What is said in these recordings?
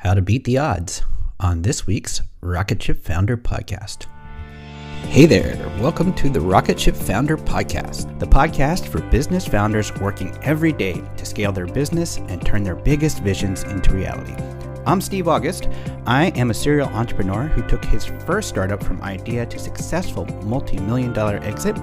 How to Beat the Odds on this week's Rocket Ship Founder Podcast. Hey there, welcome to the Rocket Ship Founder Podcast, the podcast for business founders working every day to scale their business and turn their biggest visions into reality. I'm Steve August. I am a serial entrepreneur who took his first startup from idea to successful multi million dollar exit.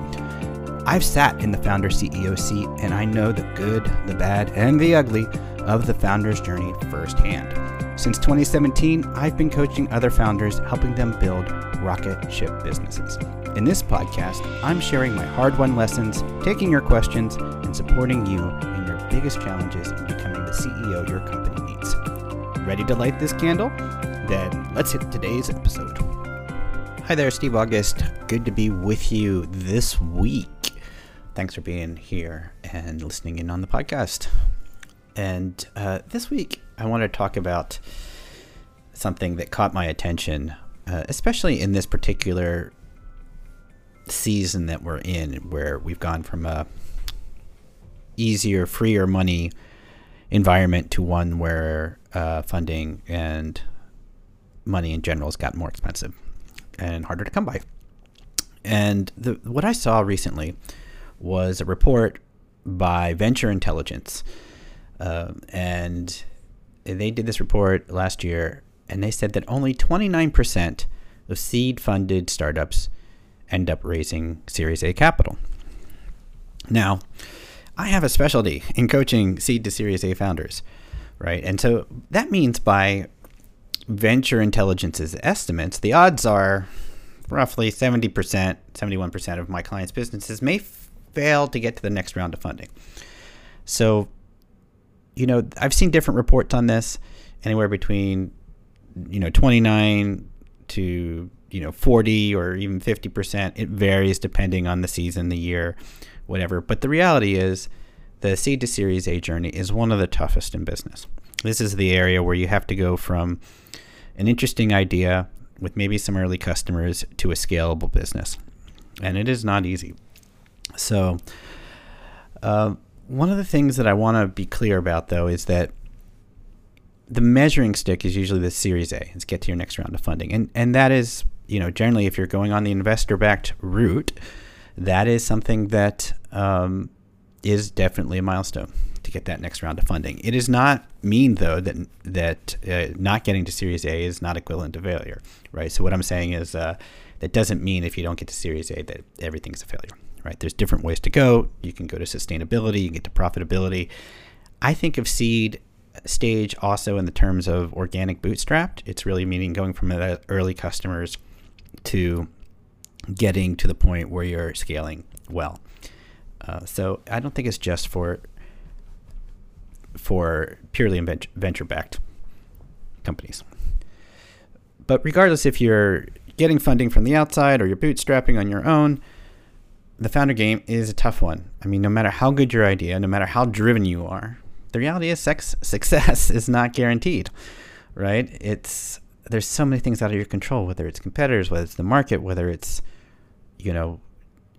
I've sat in the founder CEO seat and I know the good, the bad, and the ugly of the founder's journey firsthand. Since 2017, I've been coaching other founders, helping them build rocket ship businesses. In this podcast, I'm sharing my hard won lessons, taking your questions, and supporting you in your biggest challenges in becoming the CEO your company needs. Ready to light this candle? Then let's hit today's episode. Hi there, Steve August. Good to be with you this week. Thanks for being here and listening in on the podcast. And uh, this week, I want to talk about something that caught my attention, uh, especially in this particular season that we're in, where we've gone from a easier, freer money environment to one where uh, funding and money in general has gotten more expensive and harder to come by. And the, what I saw recently was a report by Venture Intelligence. Uh, and they did this report last year, and they said that only 29% of seed funded startups end up raising Series A capital. Now, I have a specialty in coaching seed to Series A founders, right? And so that means by Venture Intelligence's estimates, the odds are roughly 70%, 71% of my clients' businesses may fail to get to the next round of funding. So you know, I've seen different reports on this, anywhere between, you know, 29 to, you know, 40 or even 50%. It varies depending on the season, the year, whatever. But the reality is the seed to series A journey is one of the toughest in business. This is the area where you have to go from an interesting idea with maybe some early customers to a scalable business. And it is not easy. So, uh, one of the things that I want to be clear about, though, is that the measuring stick is usually the Series A. It's get to your next round of funding, and and that is, you know, generally if you're going on the investor-backed route, that is something that um, is definitely a milestone to get that next round of funding. It does not mean though that that uh, not getting to Series A is not equivalent to failure, right? So what I'm saying is uh, that doesn't mean if you don't get to Series A that everything's a failure right? There's different ways to go. You can go to sustainability, you get to profitability. I think of seed stage also in the terms of organic bootstrapped. It's really meaning going from early customers to getting to the point where you're scaling well. Uh, so I don't think it's just for for purely venture backed companies. But regardless if you're getting funding from the outside or you're bootstrapping on your own, the founder game is a tough one. I mean, no matter how good your idea, no matter how driven you are, the reality is sex, success is not guaranteed, right? It's there's so many things out of your control, whether it's competitors, whether it's the market, whether it's you know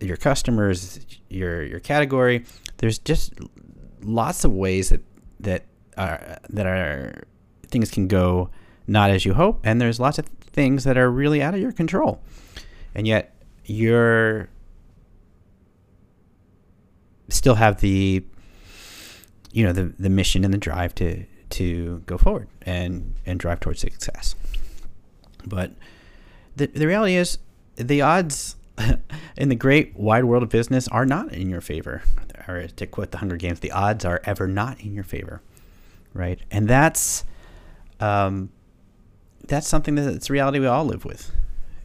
your customers, your your category. There's just lots of ways that that are that are things can go not as you hope, and there's lots of things that are really out of your control, and yet you're still have the you know the the mission and the drive to to go forward and and drive towards success. But the the reality is the odds in the great wide world of business are not in your favor. Or to quote the Hunger Games, the odds are ever not in your favor, right? And that's um, that's something that's reality we all live with.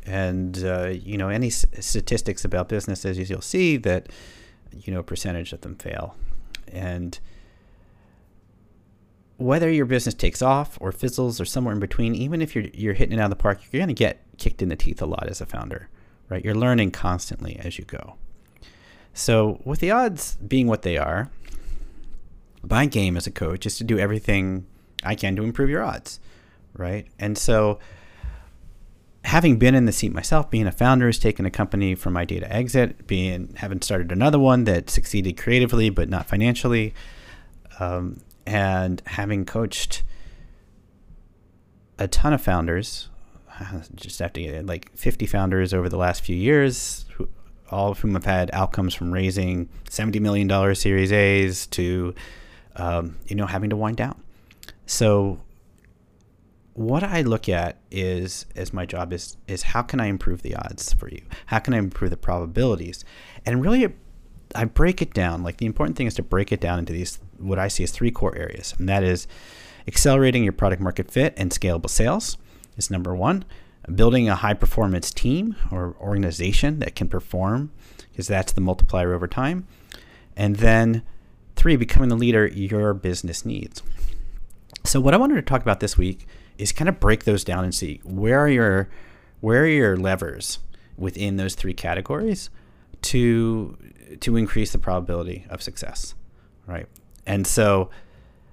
And uh, you know, any statistics about businesses, you'll see that you know, percentage of them fail. And whether your business takes off or fizzles or somewhere in between, even if you're you're hitting it out of the park, you're going to get kicked in the teeth a lot as a founder, right? You're learning constantly as you go. So, with the odds being what they are, my game as a coach is to do everything I can to improve your odds, right? And so having been in the seat myself, being a founder who's taken a company from idea to exit, being having started another one that succeeded creatively but not financially, um, and having coached a ton of founders, just have to get like 50 founders over the last few years, who, all of whom have had outcomes from raising $70 million Series A's to, um, you know, having to wind down. So what I look at is as my job is is how can I improve the odds for you? How can I improve the probabilities? And really I break it down. Like the important thing is to break it down into these what I see as three core areas. And that is accelerating your product market fit and scalable sales is number 1. Building a high performance team or organization that can perform because that's the multiplier over time. And then 3 becoming the leader your business needs. So what I wanted to talk about this week is kind of break those down and see where are your where are your levers within those three categories to to increase the probability of success, right? And so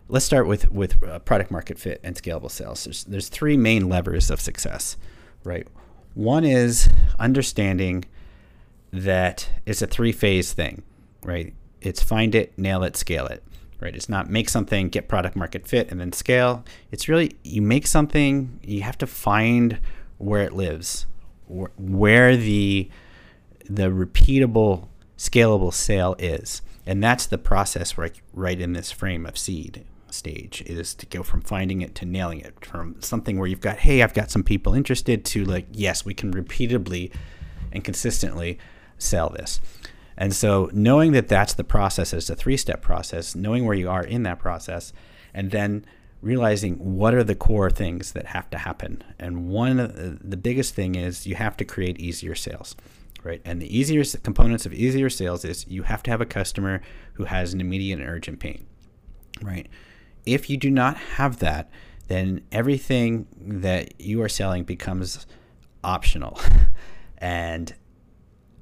let's start with with uh, product market fit and scalable sales. There's there's three main levers of success, right? One is understanding that it's a three phase thing, right? It's find it, nail it, scale it right? It's not make something, get product market fit, and then scale. It's really you make something, you have to find where it lives, where the the repeatable, scalable sale is, and that's the process right right in this frame of seed stage is to go from finding it to nailing it from something where you've got hey i've got some people interested to like yes we can repeatedly and consistently sell this and so knowing that that's the process it's a three step process, knowing where you are in that process, and then realizing what are the core things that have to happen. And one of the biggest thing is you have to create easier sales, right? And the easier components of easier sales is you have to have a customer who has an immediate and urgent pain, right? If you do not have that, then everything that you are selling becomes optional. and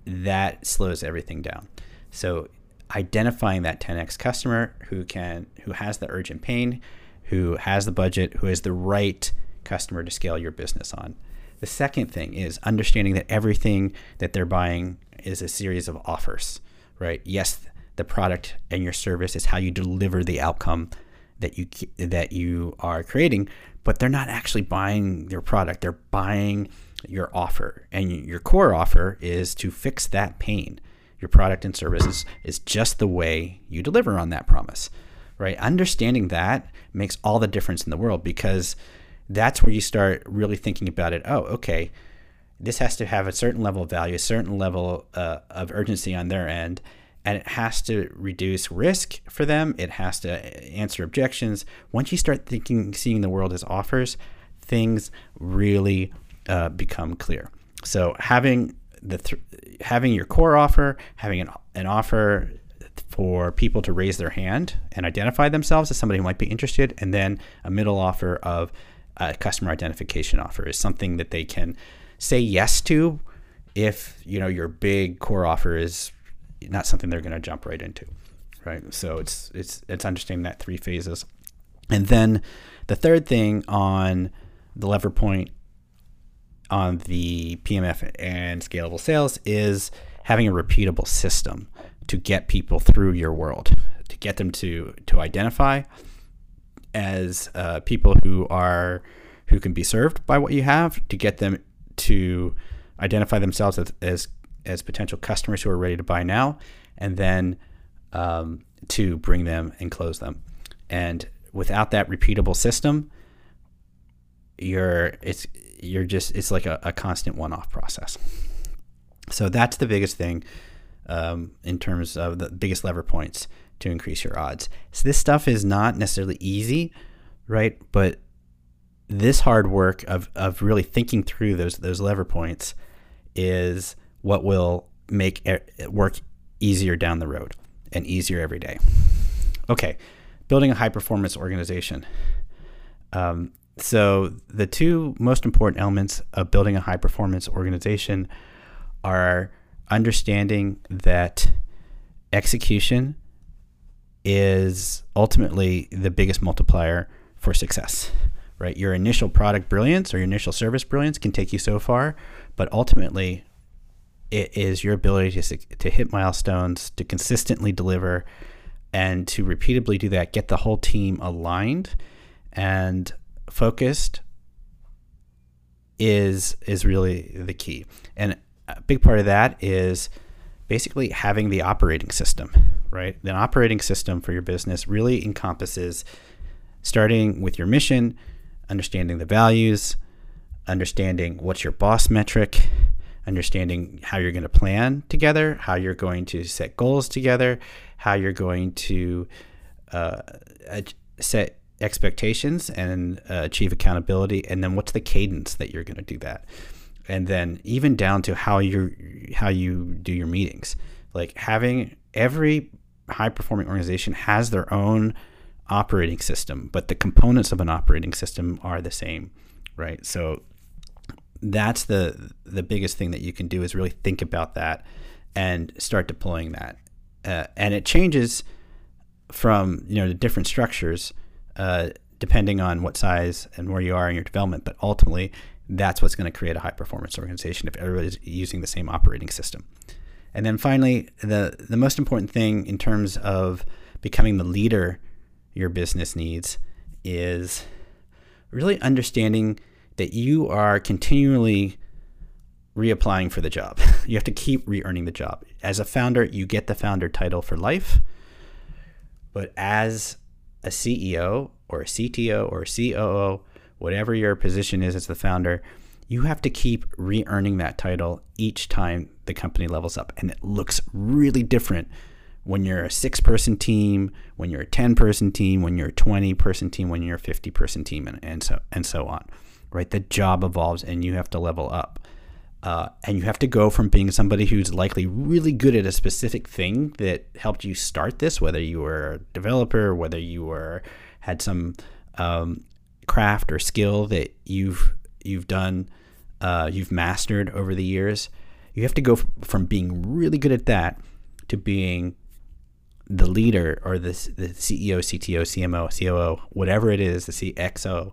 that slows everything down. So identifying that 10x customer who can who has the urgent pain, who has the budget, who is the right customer to scale your business on. The second thing is understanding that everything that they're buying is a series of offers, right? Yes, the product and your service is how you deliver the outcome that you that you are creating, but they're not actually buying your product. They're buying your offer. And your core offer is to fix that pain. Your product and services is just the way you deliver on that promise, right? Understanding that makes all the difference in the world because that's where you start really thinking about it. Oh, okay, this has to have a certain level of value, a certain level uh, of urgency on their end, and it has to reduce risk for them. It has to answer objections. Once you start thinking, seeing the world as offers, things really uh, become clear. So having the th- having your core offer, having an, an offer for people to raise their hand and identify themselves as somebody who might be interested, and then a middle offer of a customer identification offer is something that they can say yes to if you know your big core offer is not something they're going to jump right into right so it's it's it's understanding that three phases and then the third thing on the lever point on the PMF and scalable sales is having a repeatable system to get people through your world, to get them to to identify as uh, people who are who can be served by what you have, to get them to identify themselves as as, as potential customers who are ready to buy now, and then um, to bring them and close them. And without that repeatable system, you're it's you're just it's like a, a constant one-off process. So that's the biggest thing um, in terms of the biggest lever points to increase your odds. So this stuff is not necessarily easy, right? But this hard work of, of really thinking through those those lever points is what will make work easier down the road and easier every day. Okay, building a high performance organization. Um, so, the two most important elements of building a high performance organization are understanding that execution is ultimately the biggest multiplier for success, right? Your initial product brilliance or your initial service brilliance can take you so far, but ultimately, it is your ability to, to hit milestones, to consistently deliver, and to repeatedly do that, get the whole team aligned and focused is is really the key. And a big part of that is basically having the operating system, right? The operating system for your business really encompasses starting with your mission, understanding the values, understanding what's your boss metric, understanding how you're going to plan together, how you're going to set goals together, how you're going to uh, set expectations and uh, achieve accountability, and then what's the cadence that you're going to do that, and then even down to how you how you do your meetings. Like having every high performing organization has their own operating system, but the components of an operating system are the same, right? So that's the the biggest thing that you can do is really think about that and start deploying that. Uh, and it changes from you know the different structures uh, depending on what size and where you are in your development. But ultimately, that's what's going to create a high performance organization if everybody's using the same operating system. And then finally, the the most important thing in terms of becoming the leader your business needs is really understanding that you are continually reapplying for the job. You have to keep re earning the job. As a founder, you get the founder title for life. But as a CEO or a CTO or a COO, whatever your position is as the founder, you have to keep re earning that title each time the company levels up. And it looks really different when you're a six person team, when you're a 10 person team, when you're a 20 person team, when you're a 50 person team, and, and, so, and so on right? The job evolves and you have to level up. Uh, and you have to go from being somebody who's likely really good at a specific thing that helped you start this, whether you were a developer, whether you were had some um, craft or skill that you've you've done, uh, you've mastered over the years. You have to go from being really good at that to being the leader or the, the CEO, CTO, CMO, COO, whatever it is, the CXO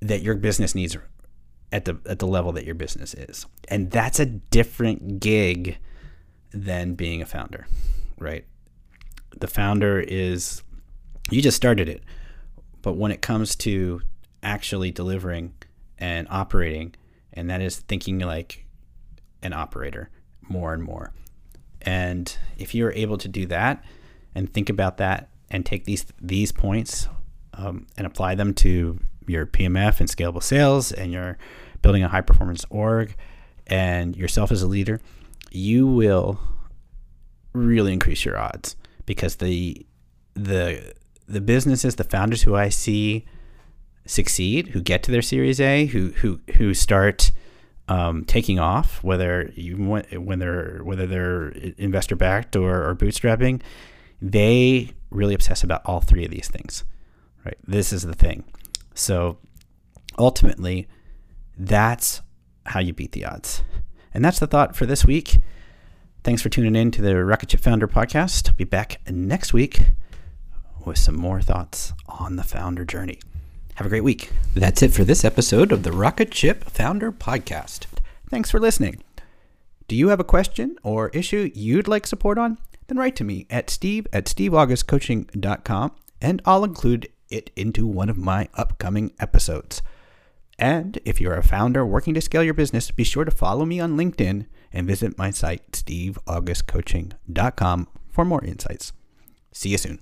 that your business needs at the at the level that your business is. And that's a different gig than being a founder, right? The founder is you just started it. But when it comes to actually delivering and operating, and that is thinking like an operator more and more. And if you're able to do that and think about that and take these these points um, and apply them to your PMF and scalable sales and you're building a high performance org and yourself as a leader, you will really increase your odds because the the the businesses, the founders who I see succeed, who get to their Series A, who who who start um, taking off, whether you when they're whether they're investor backed or, or bootstrapping, they really obsess about all three of these things. Right. This is the thing. So ultimately, that's how you beat the odds. And that's the thought for this week. Thanks for tuning in to the Rocket Ship Founder podcast. I'll be back next week with some more thoughts on the founder journey. Have a great week. That's it for this episode of the Rocket Ship Founder podcast. Thanks for listening. Do you have a question or issue you'd like support on? Then write to me at steve at steveaugustcoaching.com and I'll include it into one of my upcoming episodes. And if you're a founder working to scale your business, be sure to follow me on LinkedIn and visit my site, steveaugustcoaching.com, for more insights. See you soon.